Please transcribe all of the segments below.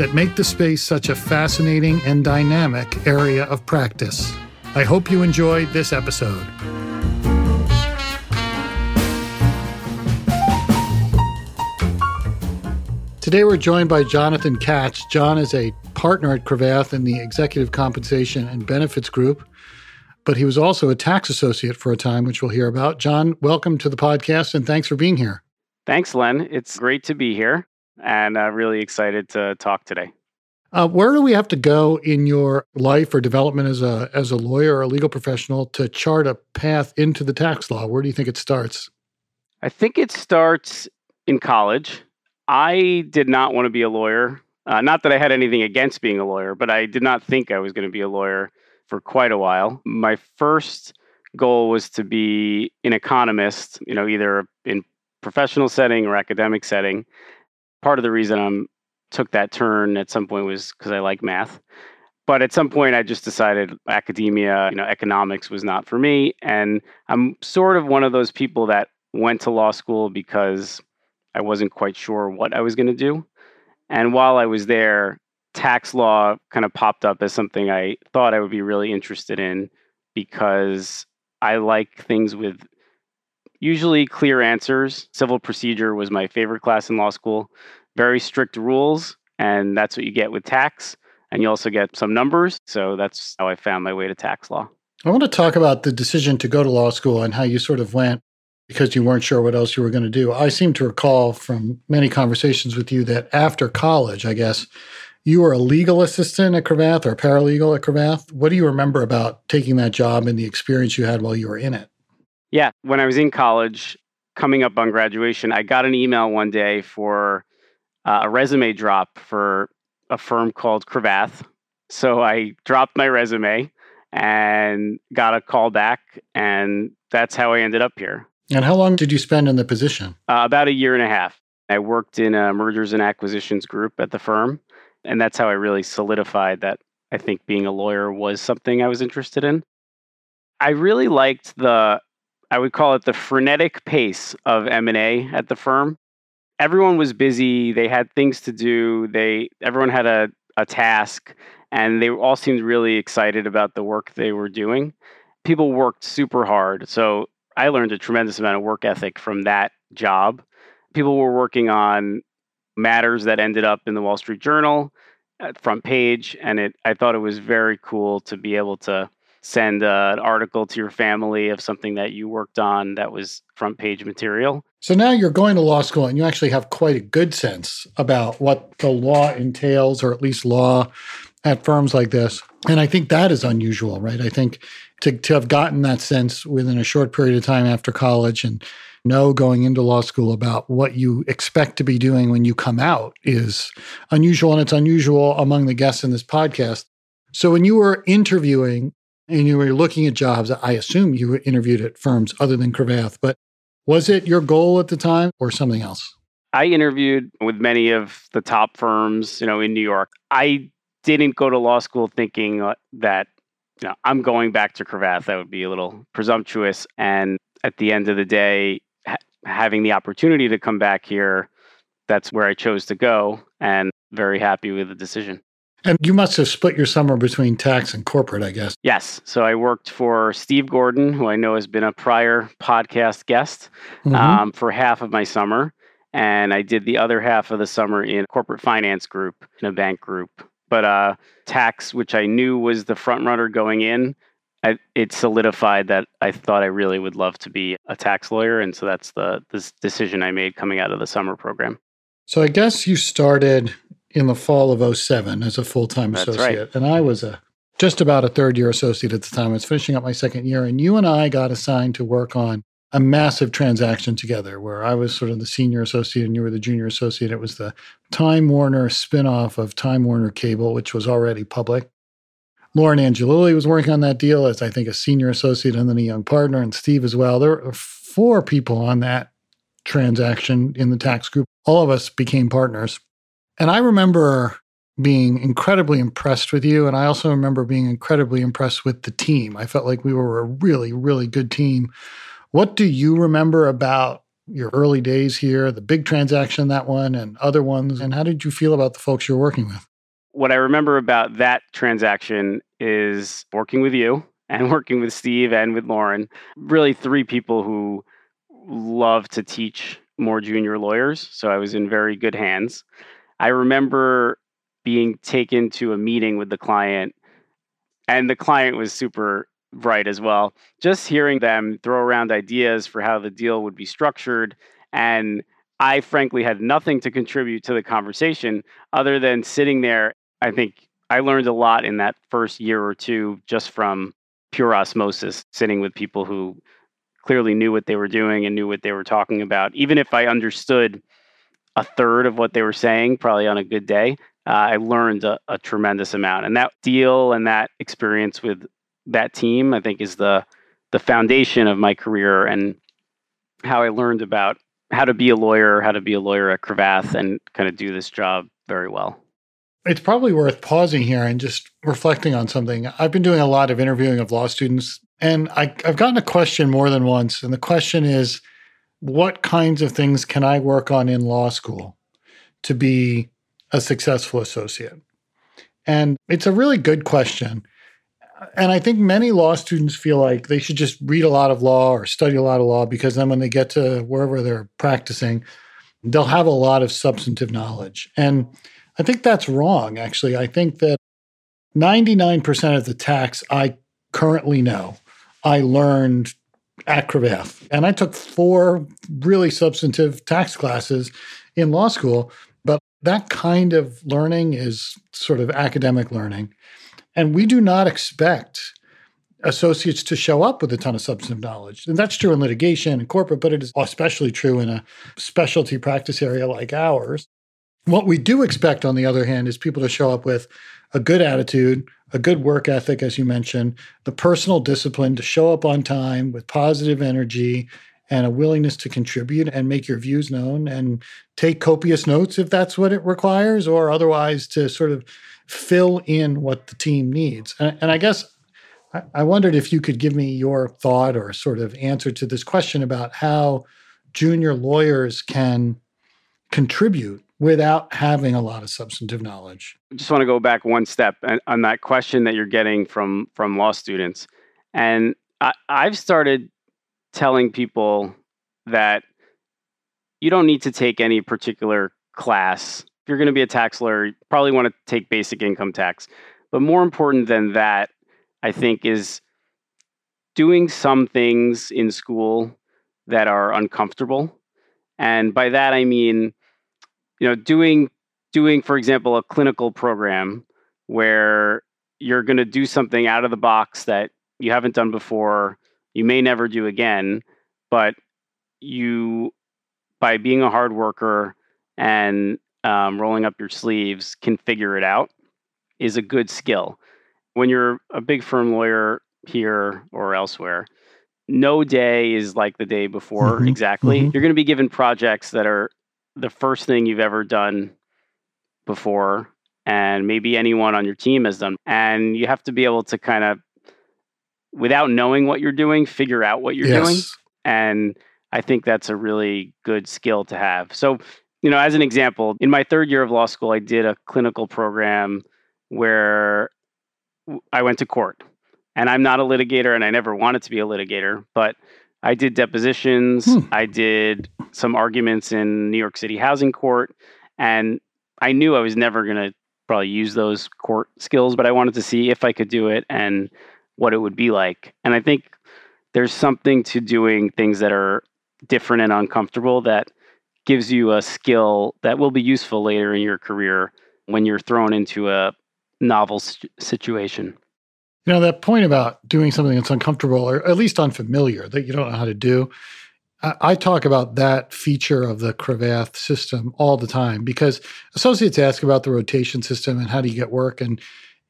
that make the space such a fascinating and dynamic area of practice. I hope you enjoyed this episode. Today we're joined by Jonathan Katz. Jon is a partner at Cravath in the Executive Compensation and Benefits Group, but he was also a tax associate for a time, which we'll hear about. Jon, welcome to the podcast and thanks for being here. Thanks, Len. It's great to be here and uh, really excited to talk today. Uh, where do we have to go in your life or development as a as a lawyer or a legal professional to chart a path into the tax law? Where do you think it starts? I think it starts in college. I did not want to be a lawyer. Uh, not that I had anything against being a lawyer, but I did not think I was going to be a lawyer for quite a while. My first goal was to be an economist, you know, either in professional setting or academic setting part of the reason I'm took that turn at some point was because I like math. But at some point, I just decided academia, you know, economics was not for me. And I'm sort of one of those people that went to law school because I wasn't quite sure what I was going to do. And while I was there, tax law kind of popped up as something I thought I would be really interested in because I like things with usually clear answers. Civil procedure was my favorite class in law school. Very strict rules, and that's what you get with tax. And you also get some numbers. So that's how I found my way to tax law. I want to talk about the decision to go to law school and how you sort of went because you weren't sure what else you were going to do. I seem to recall from many conversations with you that after college, I guess, you were a legal assistant at Cravath or a paralegal at Cravath. What do you remember about taking that job and the experience you had while you were in it? Yeah, when I was in college, coming up on graduation, I got an email one day for uh, a resume drop for a firm called Cravath. So I dropped my resume and got a call back, and that's how I ended up here. And how long did you spend in the position? Uh, about a year and a half. I worked in a mergers and acquisitions group at the firm, and that's how I really solidified that I think being a lawyer was something I was interested in. I really liked the I would call it the frenetic pace of M&A at the firm. Everyone was busy, they had things to do, they everyone had a, a task and they all seemed really excited about the work they were doing. People worked super hard. So I learned a tremendous amount of work ethic from that job. People were working on matters that ended up in the Wall Street Journal front page and it I thought it was very cool to be able to send uh, an article to your family of something that you worked on that was front page material. So now you're going to law school and you actually have quite a good sense about what the law entails, or at least law at firms like this. And I think that is unusual, right? I think to, to have gotten that sense within a short period of time after college and know going into law school about what you expect to be doing when you come out is unusual. And it's unusual among the guests in this podcast. So when you were interviewing and you were looking at jobs, I assume you interviewed at firms other than Cravath, but was it your goal at the time or something else? I interviewed with many of the top firms, you know, in New York. I didn't go to law school thinking uh, that you know, I'm going back to Cravath. That would be a little presumptuous. And at the end of the day, ha- having the opportunity to come back here, that's where I chose to go and very happy with the decision. And you must have split your summer between tax and corporate, I guess. Yes. So I worked for Steve Gordon, who I know has been a prior podcast guest, mm-hmm. um, for half of my summer. And I did the other half of the summer in a corporate finance group, in a bank group. But uh, tax, which I knew was the front runner going in, I, it solidified that I thought I really would love to be a tax lawyer. And so that's the this decision I made coming out of the summer program. So I guess you started in the fall of 07 as a full time associate. Right. And I was a just about a third year associate at the time. I was finishing up my second year, and you and I got assigned to work on a massive transaction together where I was sort of the senior associate and you were the junior associate. It was the Time Warner spinoff of Time Warner Cable, which was already public. Lauren Angelilli was working on that deal as I think a senior associate and then a young partner, and Steve as well. There were four people on that transaction in the tax group. All of us became partners. And I remember being incredibly impressed with you. And I also remember being incredibly impressed with the team. I felt like we were a really, really good team. What do you remember about your early days here, the big transaction, that one, and other ones? And how did you feel about the folks you're working with? What I remember about that transaction is working with you and working with Steve and with Lauren, really three people who love to teach more junior lawyers. So I was in very good hands. I remember being taken to a meeting with the client, and the client was super bright as well. Just hearing them throw around ideas for how the deal would be structured. And I frankly had nothing to contribute to the conversation other than sitting there. I think I learned a lot in that first year or two just from pure osmosis, sitting with people who clearly knew what they were doing and knew what they were talking about. Even if I understood a third of what they were saying, probably on a good day, uh, I learned a, a, tremendous amount. And that deal and that experience with that team, I think, is the the foundation of my career and how I learned about how to be a lawyer, how to be a lawyer at Cravath, and kind of do this job very well. It's probably worth pausing here and just reflecting on something. I've been doing a lot of interviewing of law students, and I, I've gotten a question more than once. And the question is, what kinds of things can I work on in law school to be a successful associate? And it's a really good question. And I think many law students feel like they should just read a lot of law or study a lot of law because then when they get to wherever they're practicing, they'll have a lot of substantive knowledge. And I think that's wrong, actually. I think that 99% of the tax I currently know, I learned at Cravath. And I took four really substantive tax classes in law school but that kind of learning is sort of academic learning. And we do not expect associates to show up with a ton of substantive knowledge. And that's true in litigation and corporate, but it is especially true in a specialty practice area like ours. What we do expect, on the other hand, is people to show up with a good attitude, a good work ethic, as you mentioned, the personal discipline to show up on time with positive energy and a willingness to contribute and make your views known and take copious notes if that's what it requires, or otherwise to sort of fill in what the team needs. And, and I guess I, I wondered if you could give me your thought or sort of answer to this question about how junior lawyers can contribute without having a lot of substantive knowledge. I just want to go back one step uh, on that question that you're getting from from law students. And I, I've started telling people that you don't need to take any particular class. If you're going to be a tax lawyer, you probably want to take basic income tax. But more important than that, I think, is doing some things in school that are uncomfortable. And by that I mean, you know, doing doing, for example, a clinical program where you're going to do something out of the box that you haven't done before you may never do again, but you, by being a hard worker and um, rolling up your sleeves, can figure it out is a good skill. When you're a big firm lawyer here or elsewhere, no day is like the day before mm-hmm. exactly. Mm-hmm. You're going to be given projects that are the first thing you've ever done before, and maybe anyone on your team has done. And you have to be able to kind of without knowing what you're doing, figure out what you're yes. doing. And I think that's a really good skill to have. So, you know, as an example, in my third year of law school, I did a clinical program where I went to court. And I'm not a litigator and I never wanted to be a litigator, but I did depositions, hmm. I did some arguments in New York City housing court, and I knew I was never going to probably use those court skills, but I wanted to see if I could do it and what it would be like. And I think there's something to doing things that are different and uncomfortable that gives you a skill that will be useful later in your career when you're thrown into a novel situation. You know, that point about doing something that's uncomfortable or at least unfamiliar that you don't know how to do. I, I talk about that feature of the Cravath system all the time because associates ask about the rotation system and how do you get work. And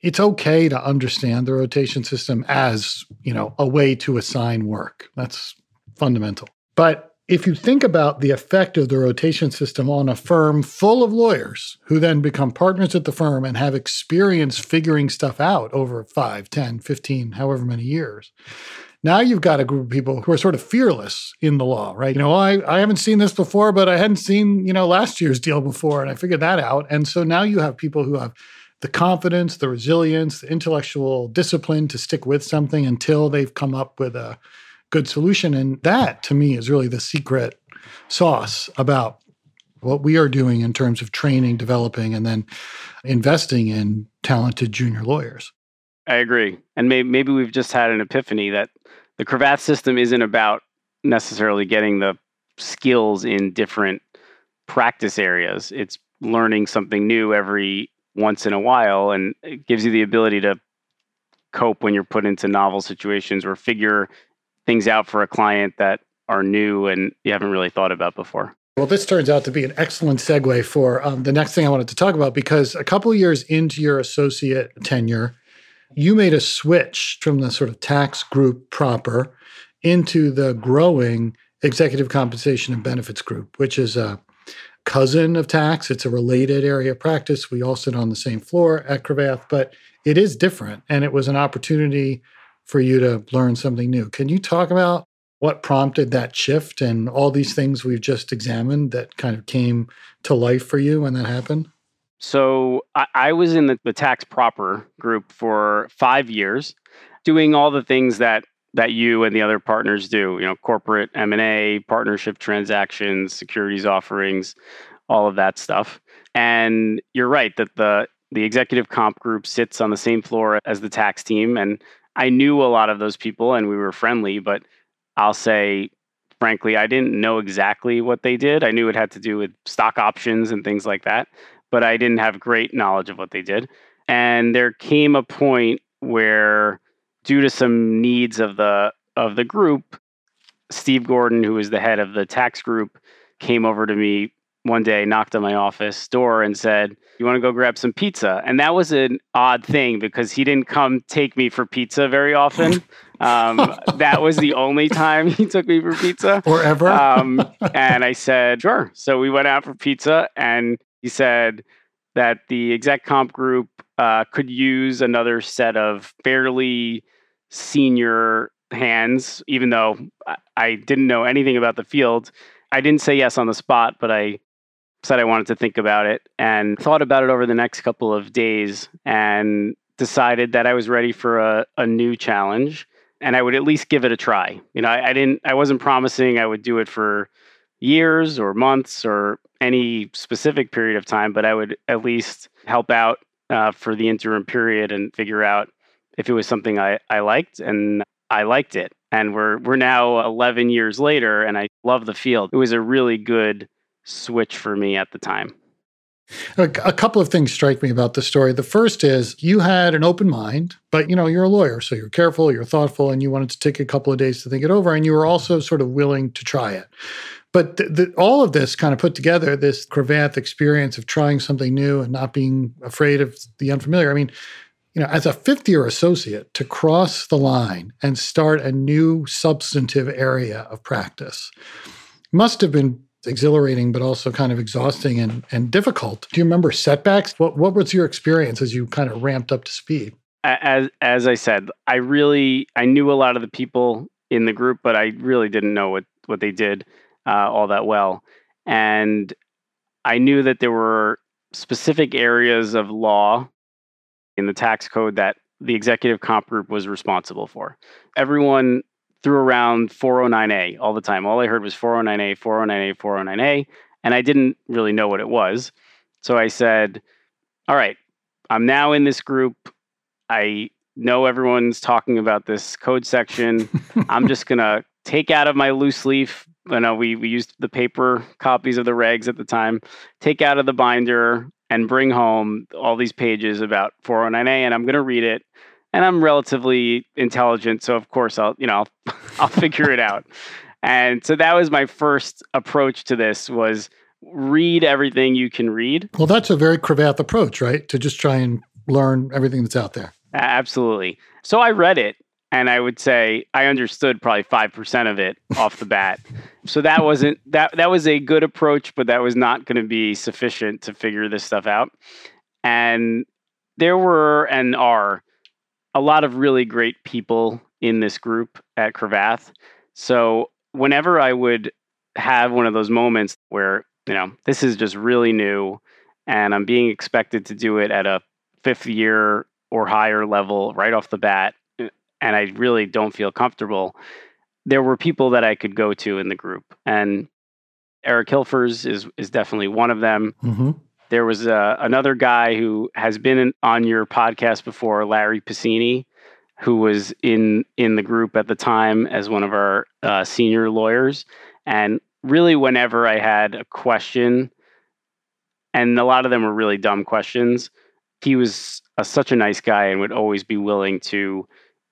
it's okay to understand the rotation system as, you know, a way to assign work. That's fundamental. But if you think about the effect of the rotation system on a firm full of lawyers who then become partners at the firm and have experience figuring stuff out over 5, 10, 15, however many years, now you've got a group of people who are sort of fearless in the law, right? You know, oh, I, I haven't seen this before, but I hadn't seen, you know, last year's deal before, and I figured that out. And so now you have people who have the confidence, the resilience, the intellectual discipline to stick with something until they've come up with a good solution. And that to me is really the secret sauce about what we are doing in terms of training, developing, and then investing in talented junior lawyers. I agree. And maybe, maybe we've just had an epiphany that the Cravath system isn't about necessarily getting the skills in different practice areas. It's learning something new every once in a while and it gives you the ability to cope when you're put into novel situations or figure things out for a client that are new and you haven't really thought about before. Well, this turns out to be an excellent segue for um, the next thing I wanted to talk about because a couple years into your associate tenure, you made a switch from the sort of tax group proper into the growing executive compensation and benefits group, which is a cousin of tax. It's a related area of practice. We all sit on the same floor at Cravath, but it is different. And it was an opportunity for you to learn something new. Can you talk about what prompted that shift and all these things we've just examined that kind of came to life for you when that happened? So I, I was in the, the tax proper group for five years, doing all the things that that you and the other partners do. You know, corporate M and A, partnership transactions, securities offerings, all of that stuff. And you're right that the the executive comp group sits on the same floor as the tax team, and I knew a lot of those people, and we were friendly. But I'll say frankly, I didn't know exactly what they did. I knew it had to do with stock options and things like that but I didn't have great knowledge of what they did. And there came a point where, due to some needs of the of the group, Steve Gordon, who was the head of the tax group, came over to me one day, knocked on my office door, and said, "You want to go grab some pizza?" And that was an odd thing because he didn't come take me for pizza very often. Um, that was the only time he took me for pizza, or ever. um, and I said, "Sure." So we went out for pizza, and he said that the exec comp group uh, could use another set of fairly senior hands, even though I didn't know anything about the field. I didn't say yes on the spot, but I said I wanted to think about it and thought about it over the next couple of days and decided that I was ready for a, a new challenge and I would at least give it a try. You know, I, I didn't, I wasn't promising I would do it for years or months or any specific period of time, but I would at least help out uh, for the interim period and figure out if it was something I, I liked and I liked it. And we're we're now 11 years later and I love the field. It was a really good switch for me at the time. A, couple of things strike me about the story. The first is you had an open mind, but you know, you're a lawyer, so you're careful, you're thoughtful, and you wanted to take a couple of days to think it over, and you were also sort of willing to try it. But the, the, all of this kind of put together, this Cravath experience of trying something new and not being afraid of the unfamiliar. I mean, you know, as a fifth year associate, to cross the line and start a new substantive area of practice must have been exhilarating, but also kind of exhausting and, and difficult. Do you remember setbacks? What, what was your experience as you kind of ramped up to speed? As, as I said, I really, I knew a lot of the people in the group, but I really didn't know what, what they did uh, all that well. And I knew that there were specific areas of law in the tax code that the executive comp group was responsible for. Everyone threw around 409A all the time. All I heard was 409A, 409A, 409A, and I didn't really know what it was. So I said, All right, I'm now in this group. I know everyone's talking about this code section. I'm just going to take out of my loose leaf you know, we, we used the paper copies of the regs at the time, take out of the binder and bring home all these pages about 409A, and I'm going to read it. And I'm relatively intelligent, so of course I'll, you know, I'll, I'll figure it out. And so that was my first approach to this was read everything you can read. Well, that's a very Cravath approach, right? To just try and learn everything that's out there. Absolutely. So I read it and I would say I understood probably 5% of it off the bat. So that wasn't that that was a good approach, but that was not going to be sufficient to figure this stuff out. And there were and are a lot of really great people in this group at Cravath. So whenever I would have one of those moments where, you know, this is just really new and I'm being expected to do it at a fifth year or higher level right off the bat, eh, and I really don't feel comfortable, there were people that I could go to in the group. And Eric Hilfers is is definitely one of them. Mm-hmm. There was uh, another guy who has been on your podcast before, Larry Piscini, who was in in the group at the time as one of our uh, senior lawyers. And really, whenever I had a question, and a lot of them were really dumb questions, he was a, such a nice guy and would always be willing to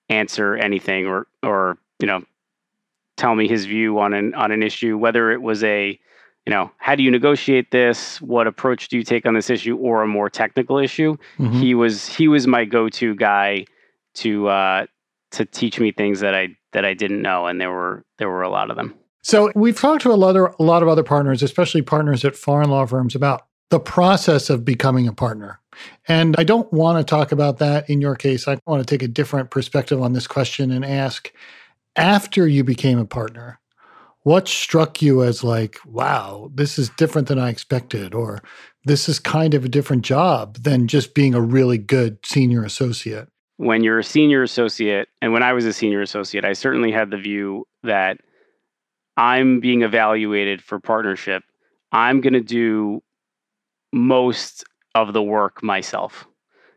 answer anything or or you know tell me his view on an on an issue, whether it was a you know, how do you negotiate this? What approach do you take on this issue, or a more technical issue? Mm-hmm. He was he was my go to guy to uh, to teach me things that I that I didn't know, and there were there were a lot of them. So we've talked to a lot of a lot of other partners, especially partners at foreign law firms, about the process of becoming a partner. And I don't want to talk about that in your case. I want to take a different perspective on this question and ask after you became a partner, what struck you as like, wow, this is different than I expected, or this is kind of a different job than just being a really good senior associate? When you're a senior associate, and when I was a senior associate, I certainly had the view that I'm being evaluated for partnership. I'm going to do most of the work myself.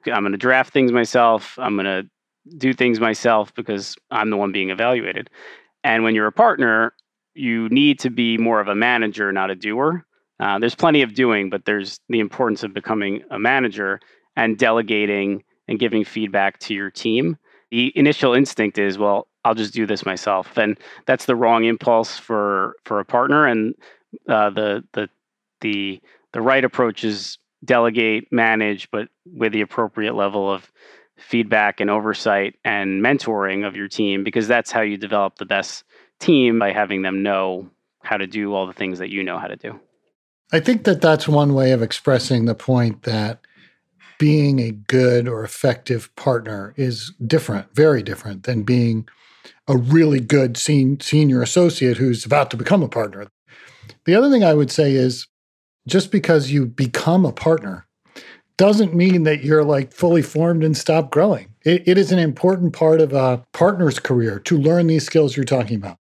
I'm going to draft things myself. I'm going to do things myself because I'm the one being evaluated. And when you're a partner, you need to be more of a manager, not a doer. Uh, there's plenty of doing, but there's the importance of becoming a manager and delegating and giving feedback to your team. The initial instinct is, well, I'll just do this myself, and that's the wrong impulse for for a partner. And uh, the the the the right approach is delegate, manage, but with the appropriate level of feedback and oversight and mentoring of your team, because that's how you develop the best team by having them know how to do all the things that you know how to do. I think that that's one way of expressing the point that being a good or effective partner is different, very different than being a really good sen- senior associate who's about to become a partner. The other thing I would say is just because you become a partner doesn't mean that you're like fully formed and stop growing. It, it is an important part of a partner's career to learn these skills you're talking about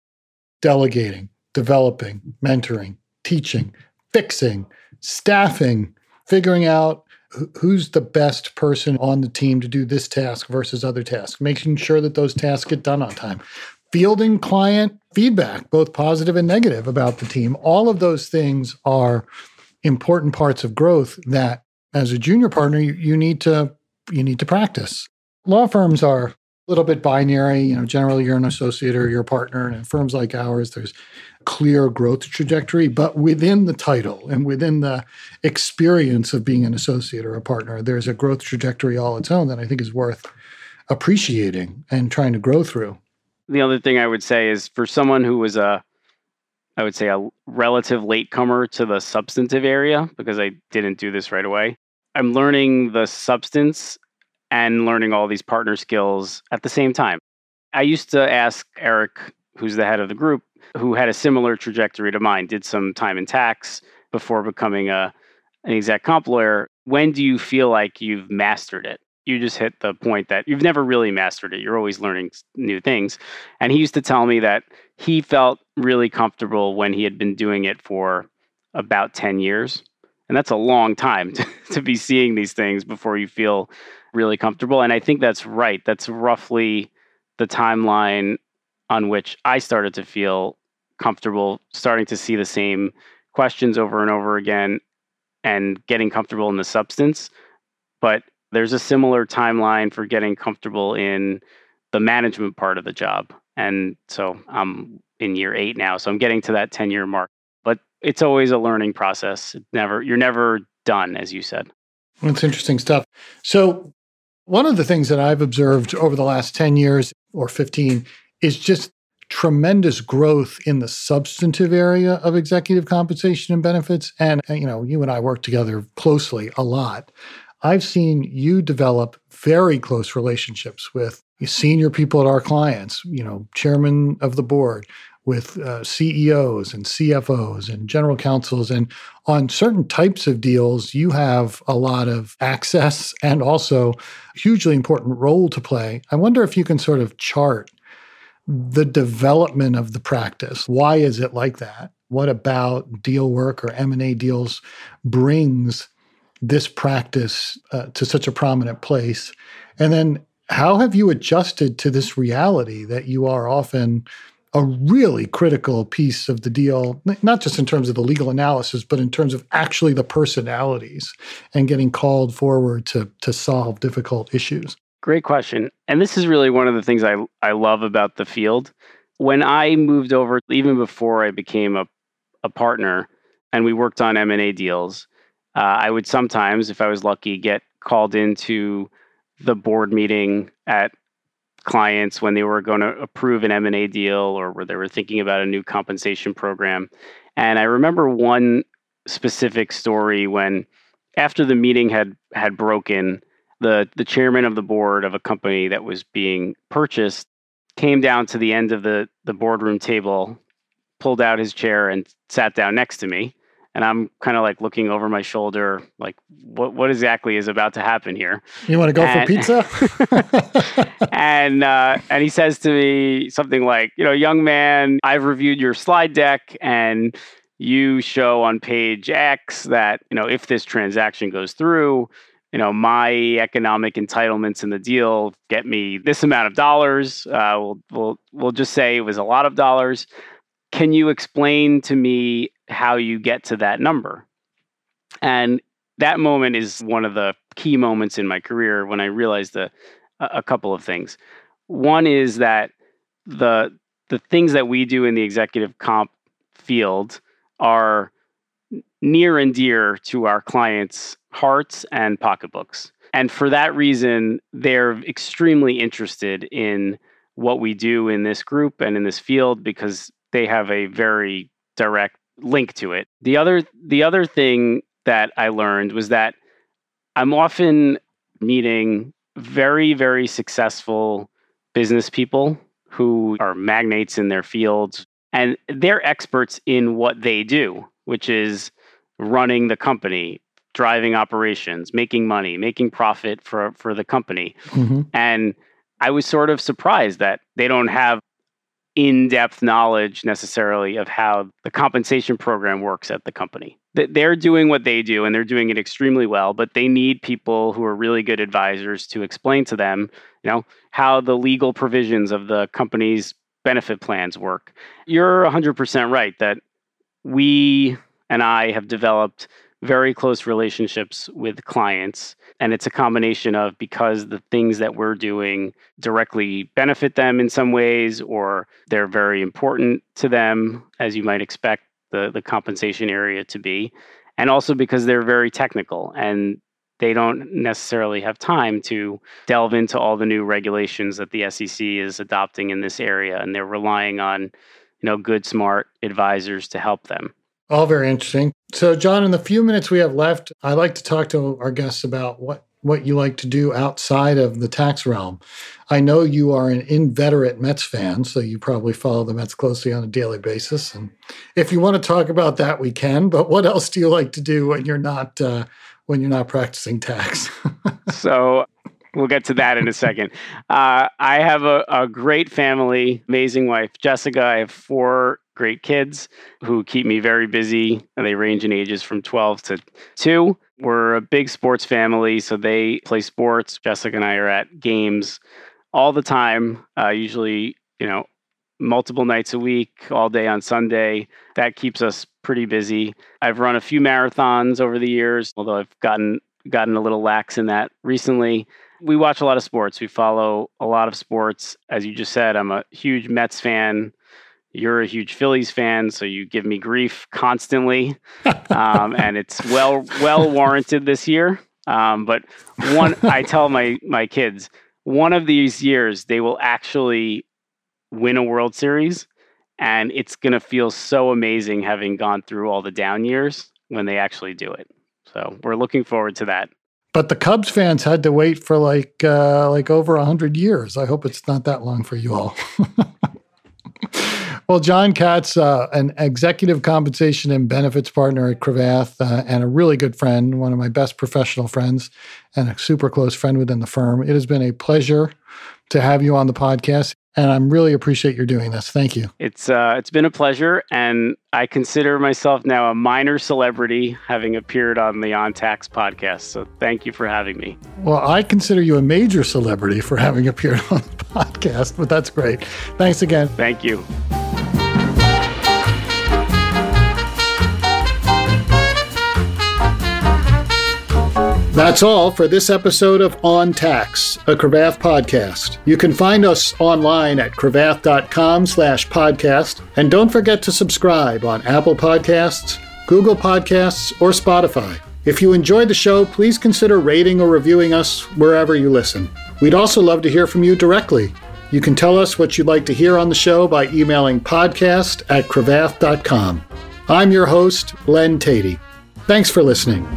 delegating, developing, mentoring, teaching, fixing, staffing, figuring out who's the best person on the team to do this task versus other tasks, making sure that those tasks get done on time, fielding client feedback, both positive and negative about the team. All of those things are important parts of growth that as a junior partner you, you need to you need to practice. Law firms are little bit binary. You know, generally you're an associate or you're a partner. And in firms like ours, there's clear growth trajectory, but within the title and within the experience of being an associate or a partner, there's a growth trajectory all its own that I think is worth appreciating and trying to grow through. The other thing I would say is for someone who was a I would say a relative latecomer to the substantive area because I didn't do this right away. I'm learning the substance and learning all these partner skills at the same time. I used to ask Eric, who's the head of the group, who had a similar trajectory to mine, did some time in tax before becoming a an exec comp lawyer. When do you feel like you've mastered it? You just hit the point that you've never really mastered it. You're always learning new things. And he used to tell me that he felt really comfortable when he had been doing it for about 10 years. And that's a long time to, to be seeing these things before you feel really comfortable. And I think that's right. That's roughly the timeline on which I started to feel comfortable, starting to see the same questions over and over again and getting comfortable in the substance. But there's a similar timeline for getting comfortable in the management part of the job. And so I'm in year eight now. So I'm getting to that 10 year mark. But it's always a learning process. It never you're never done, as you said. That's interesting stuff. So One of the things that I've observed over the last 10 years or 15 is just tremendous growth in the substantive area of executive compensation and benefits. And, uh, you know, you and I work together closely a lot. I've seen you develop very close relationships with senior people at our clients, you know, chairman of the board, with uh, CEOs and CFOs and general counsels. And on certain types of deals, you have a lot of access and also hugely important role to play. I wonder if you can sort of chart the development of the practice. Why is it like that? What about deal work or M&A deals brings this practice uh, to such a prominent place? And then how have you adjusted to this reality that you are often a really critical piece of the deal, not just in terms of the legal analysis, but in terms of actually the personalities and getting called forward to, to solve difficult issues? Great question. And this is really one of the things I, I love about the field. When I moved over, even before I became a, a partner and we worked on M&A deals, uh, I would sometimes, if I was lucky, get called into the board meeting at clients when they were going to approve an M&A deal or where they were thinking about a new compensation program. And I remember one specific story when after the meeting had had broken, the the chairman of the board of a company that was being purchased came down to the end of the the boardroom table, pulled out his chair and sat down next to me and I'm kind of like looking over my shoulder, like what what exactly is about to happen here? You want to go and, for pizza? and uh, and he says to me something like, you know, young man, I've reviewed your slide deck, and you show on page X that you know if this transaction goes through, you know my economic entitlements in the deal get me this amount of dollars. Uh, we'll we'll we'll just say it was a lot of dollars. Can you explain to me how you get to that number. And that moment is one of the key moments in my career when I realized a, couple of things. One is that the the things that we do in the executive comp field are near and dear to our clients' hearts and pocketbooks. And for that reason, they're extremely interested in what we do in this group and in this field because they have a very direct link to it. The other the other thing that I learned was that I'm often meeting very very successful business people who are magnates in their fields and they're experts in what they do, which is running the company, driving operations, making money, making profit for for the company. Mm-hmm. And I was sort of surprised that they don't have in depth knowledge necessarily of how the compensation program works at the company. They're doing what they do and they're doing it extremely well, but they need people who are really good advisors to explain to them, you know, how the legal provisions of the company's benefit plans work. You're 100% right that we and I have developed very close relationships with clients. And it's a combination of because the things that we're doing directly benefit them in some ways, or they're very important to them, as you might expect the, the compensation area to be. And also because they're very technical and they don't necessarily have time to delve into all the new regulations that the SEC is adopting in this area. And they're relying on, you know, good, smart advisors to help them. All very interesting. So, Jon, in the few minutes we have left, I'd like to talk to our guests about what what you like to do outside of the tax realm. I know you are an inveterate Mets fan, so you probably follow the Mets closely on a daily basis. And if you want to talk about that, we can. But what else do you like to do when you're not uh, when you're not practicing tax? so we'll get to that in a second. Uh, I have a, a, great family, amazing wife, Jessica. I have four great kids who keep me very busy. They range in ages from 12 to 2. We're a big sports family, so they play sports. Jessica and I are at games all the time, uh, usually, you know, multiple nights a week, all day on Sunday. That keeps us pretty busy. I've run a few marathons over the years, although I've gotten gotten a little lax in that recently. We watch a lot of sports. We follow a lot of sports. As you just said, I'm a huge Mets fan you're a huge Phillies fan, so you give me grief constantly, um, and it's well well warranted this year. Um, but one, I tell my my kids, one of these years they will actually win a World Series, and it's going to feel so amazing having gone through all the down years when they actually do it. So we're looking forward to that. But the Cubs fans had to wait for like uh, like over hundred years. I hope it's not that long for you all. well, Jon Katz, uh, an executive compensation and benefits partner at Cravath, uh, and a really good friend, one of my best professional friends, and a super close friend within the firm. It has been a pleasure to have you on the podcast and I'm really appreciate your doing this. Thank you. It's uh, it's been a pleasure, and I consider myself now a minor celebrity, having appeared on the On Tax podcast. So thank you for having me. Well, I consider you a major celebrity for having appeared on the podcast, but that's great. Thanks again. Thank you. That's all for this episode of On Tax, a Cravath podcast. You can find us online at cravath.com slash podcast, and don't forget to subscribe on Apple Podcasts, Google Podcasts, or Spotify. If you enjoyed the show, please consider rating or reviewing us wherever you listen. We'd also love to hear from you directly. You can tell us what you'd like to hear on the show by emailing podcast at cravath.com. I'm your host, Len Teti. Thanks for listening.